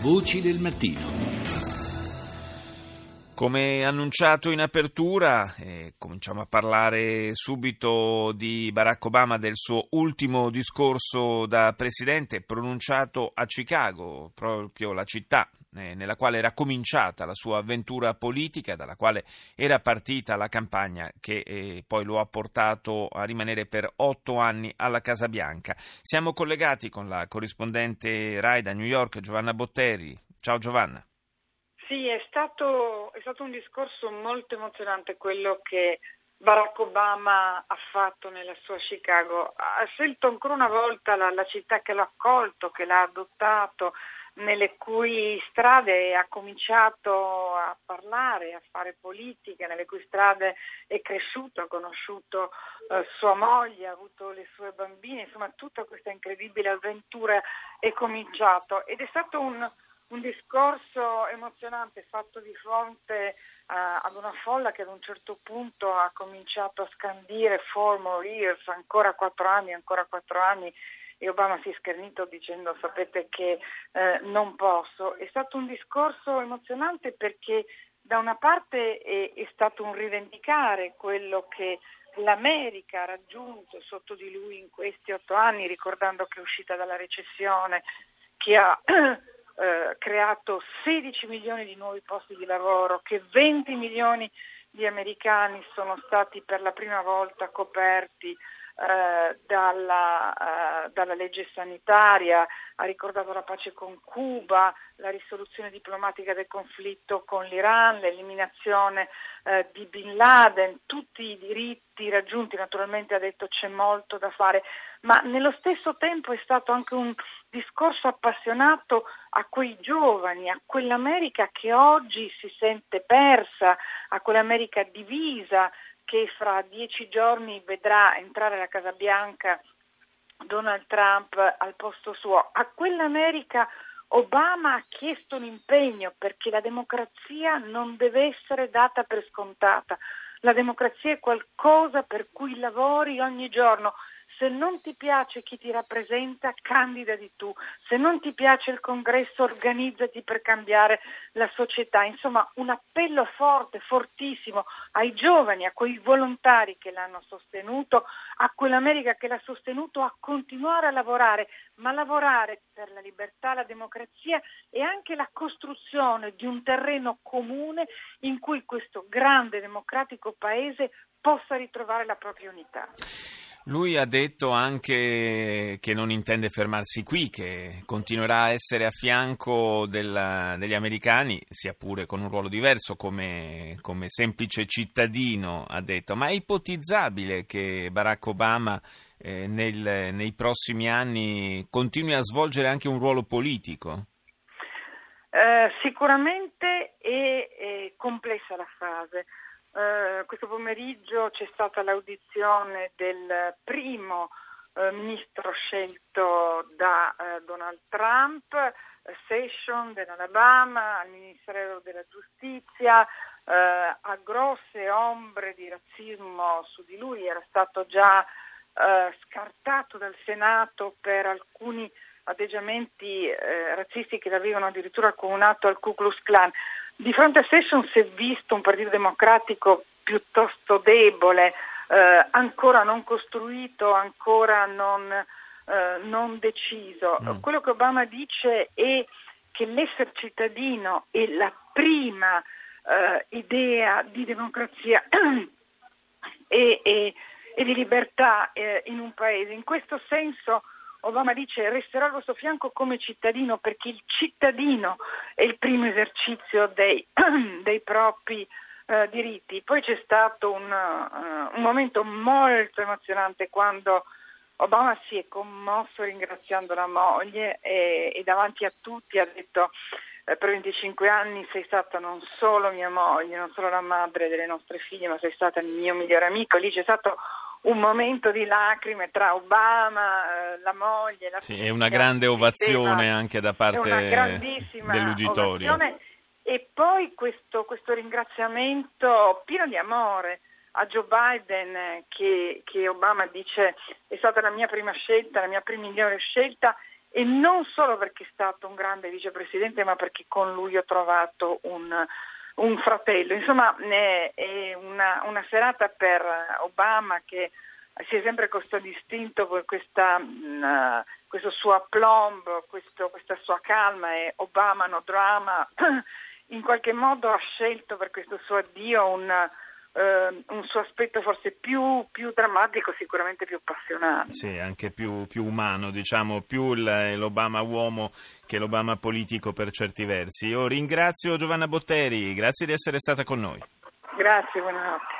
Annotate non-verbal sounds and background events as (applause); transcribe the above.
Voci del mattino. Come annunciato in apertura, eh, cominciamo a parlare subito di Barack Obama, del suo ultimo discorso da presidente pronunciato a Chicago, proprio la città eh, nella quale era cominciata la sua avventura politica, dalla quale era partita la campagna che eh, poi lo ha portato a rimanere per otto anni alla Casa Bianca. Siamo collegati con la corrispondente RAI da New York, Giovanna Botteri. Ciao Giovanna. Sì, è stato, è stato un discorso molto emozionante quello che Barack Obama ha fatto nella sua Chicago. Ha scelto ancora una volta la, la città che l'ha accolto, che l'ha adottato, nelle cui strade ha cominciato a parlare, a fare politica, nelle cui strade è cresciuto, ha conosciuto eh, sua moglie, ha avuto le sue bambine, insomma tutta questa incredibile avventura è cominciato. Ed è stato un, un discorso emozionante fatto di fronte uh, ad una folla che ad un certo punto ha cominciato a scandire four years, ancora quattro anni, ancora quattro anni e Obama si è schernito dicendo sapete che eh, non posso. È stato un discorso emozionante perché da una parte è, è stato un rivendicare quello che l'America ha raggiunto sotto di lui in questi otto anni, ricordando che è uscita dalla recessione, che ha (clears throat) eh, creato 16 milioni di nuovi posti di lavoro, che 20 milioni di americani sono stati per la prima volta coperti eh, dalla, eh, dalla, legge sanitaria, ha ricordato la pace con Cuba, la risoluzione diplomatica del conflitto con l'Iran, l'eliminazione eh, di Bin Laden, tutti i diritti raggiunti, naturalmente ha detto c'è molto da fare, ma nello stesso tempo è stato anche un discorso appassionato a quei giovani, a quell'America che oggi si sente persa, a quell'America divisa, che fra dieci giorni vedrà entrare alla Casa Bianca Donald Trump al posto suo. A quell'America Obama ha chiesto un impegno perché la democrazia non deve essere data per scontata. La democrazia è qualcosa per cui lavori ogni giorno se non ti piace chi ti rappresenta, candidati tu. Se non ti piace il congresso, organizzati per cambiare la società. Insomma, un appello forte, fortissimo ai giovani, a quei volontari che l'hanno sostenuto, a quell'America che l'ha sostenuto, a continuare a lavorare, ma lavorare per la libertà, la democrazia e anche la costruzione di un terreno comune in cui questo grande democratico paese possa ritrovare la propria unità. Lui ha detto anche che non intende fermarsi qui, che continuerà a essere a fianco della, degli americani, sia pure con un ruolo diverso come, come, semplice cittadino, ha detto. Ma è ipotizzabile che Barack Obama eh, nel, nei prossimi anni continui a svolgere anche un ruolo politico? Eh, sicuramente è, è complessa la fase. Eh, questo pomeriggio c'è stata l'audizione del primo eh, ministro scelto da eh, Donald Trump, eh, Session dell'Alabama, al Ministero della Giustizia, eh, ha grosse ombre di razzismo su di lui, era stato già scartato dal Senato per alcuni atteggiamenti razzisti che l'avevano addirittura comunato al Ku Klux Klan. Di fronte a Sessions si è visto un Partito Democratico piuttosto debole, eh, ancora non costruito, ancora non, eh, non deciso. Mm. Quello che Obama dice è che l'essere cittadino è la prima eh, idea di democrazia (clears throat) e, e, e, di libertà eh, in un paese. In questo senso Obama dice resterò al vostro fianco come cittadino perché il cittadino è il primo esercizio dei, (clears throat) dei propri uh, diritti. Poi c'è stato un, uh, un, momento molto emozionante quando Obama si è commosso ringraziando la moglie e, e davanti a tutti ha detto eh, per 25 anni sei stata non solo mia moglie, non solo la madre delle nostre figlie, ma sei stata il mio migliore amico. Lì c'è stato un momento di lacrime tra Obama, eh, la moglie, la sì, figlia. È una grande ovazione anche da parte dell'uditorio. Ovazione. E poi questo, questo, ringraziamento pieno di amore a Joe Biden che, che, Obama dice è stata la mia prima scelta, la mia prima migliore scelta e non solo perché è stato un grande vicepresidente, ma perché con lui ho trovato un, un fratello. Insomma, è una, una, serata per Obama che si è sempre contraddistinto per questa, uh, questo suo aplomb, questo, questa sua calma e Obama no drama. (clears throat) In qualche modo ha scelto per questo suo addio un eh, un suo aspetto forse più, più, drammatico, sicuramente più appassionante. Sì, anche più, più umano, diciamo, più l'Obama uomo che l'Obama politico per certi versi. Io ringrazio Giovanna Botteri, grazie di essere stata con noi. Grazie, buonanotte.